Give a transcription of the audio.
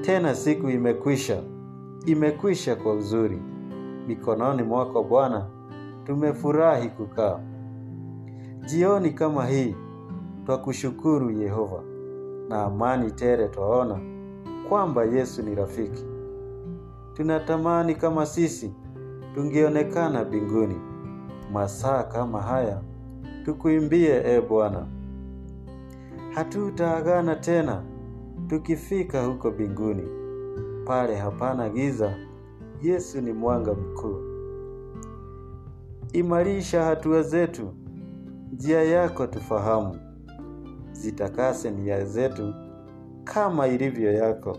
tena siku imekwisha, imekwisha kwa uzuri. Mikononi mwako Bwana tumefurahi kukaa. Jioni kama hii twakushukuru Yehova, na amani tere twaona kwamba Yesu ni rafiki. Tunatamani kama sisi tungeonekana mbinguni masaa kama haya, tukuimbie e Bwana. Hatutaagana tena tukifika huko mbinguni, pale hapana giza. Yesu ni mwanga mkuu. Imarisha hatua zetu, njia yako tufahamu, zitakase nia zetu kama ilivyo yako.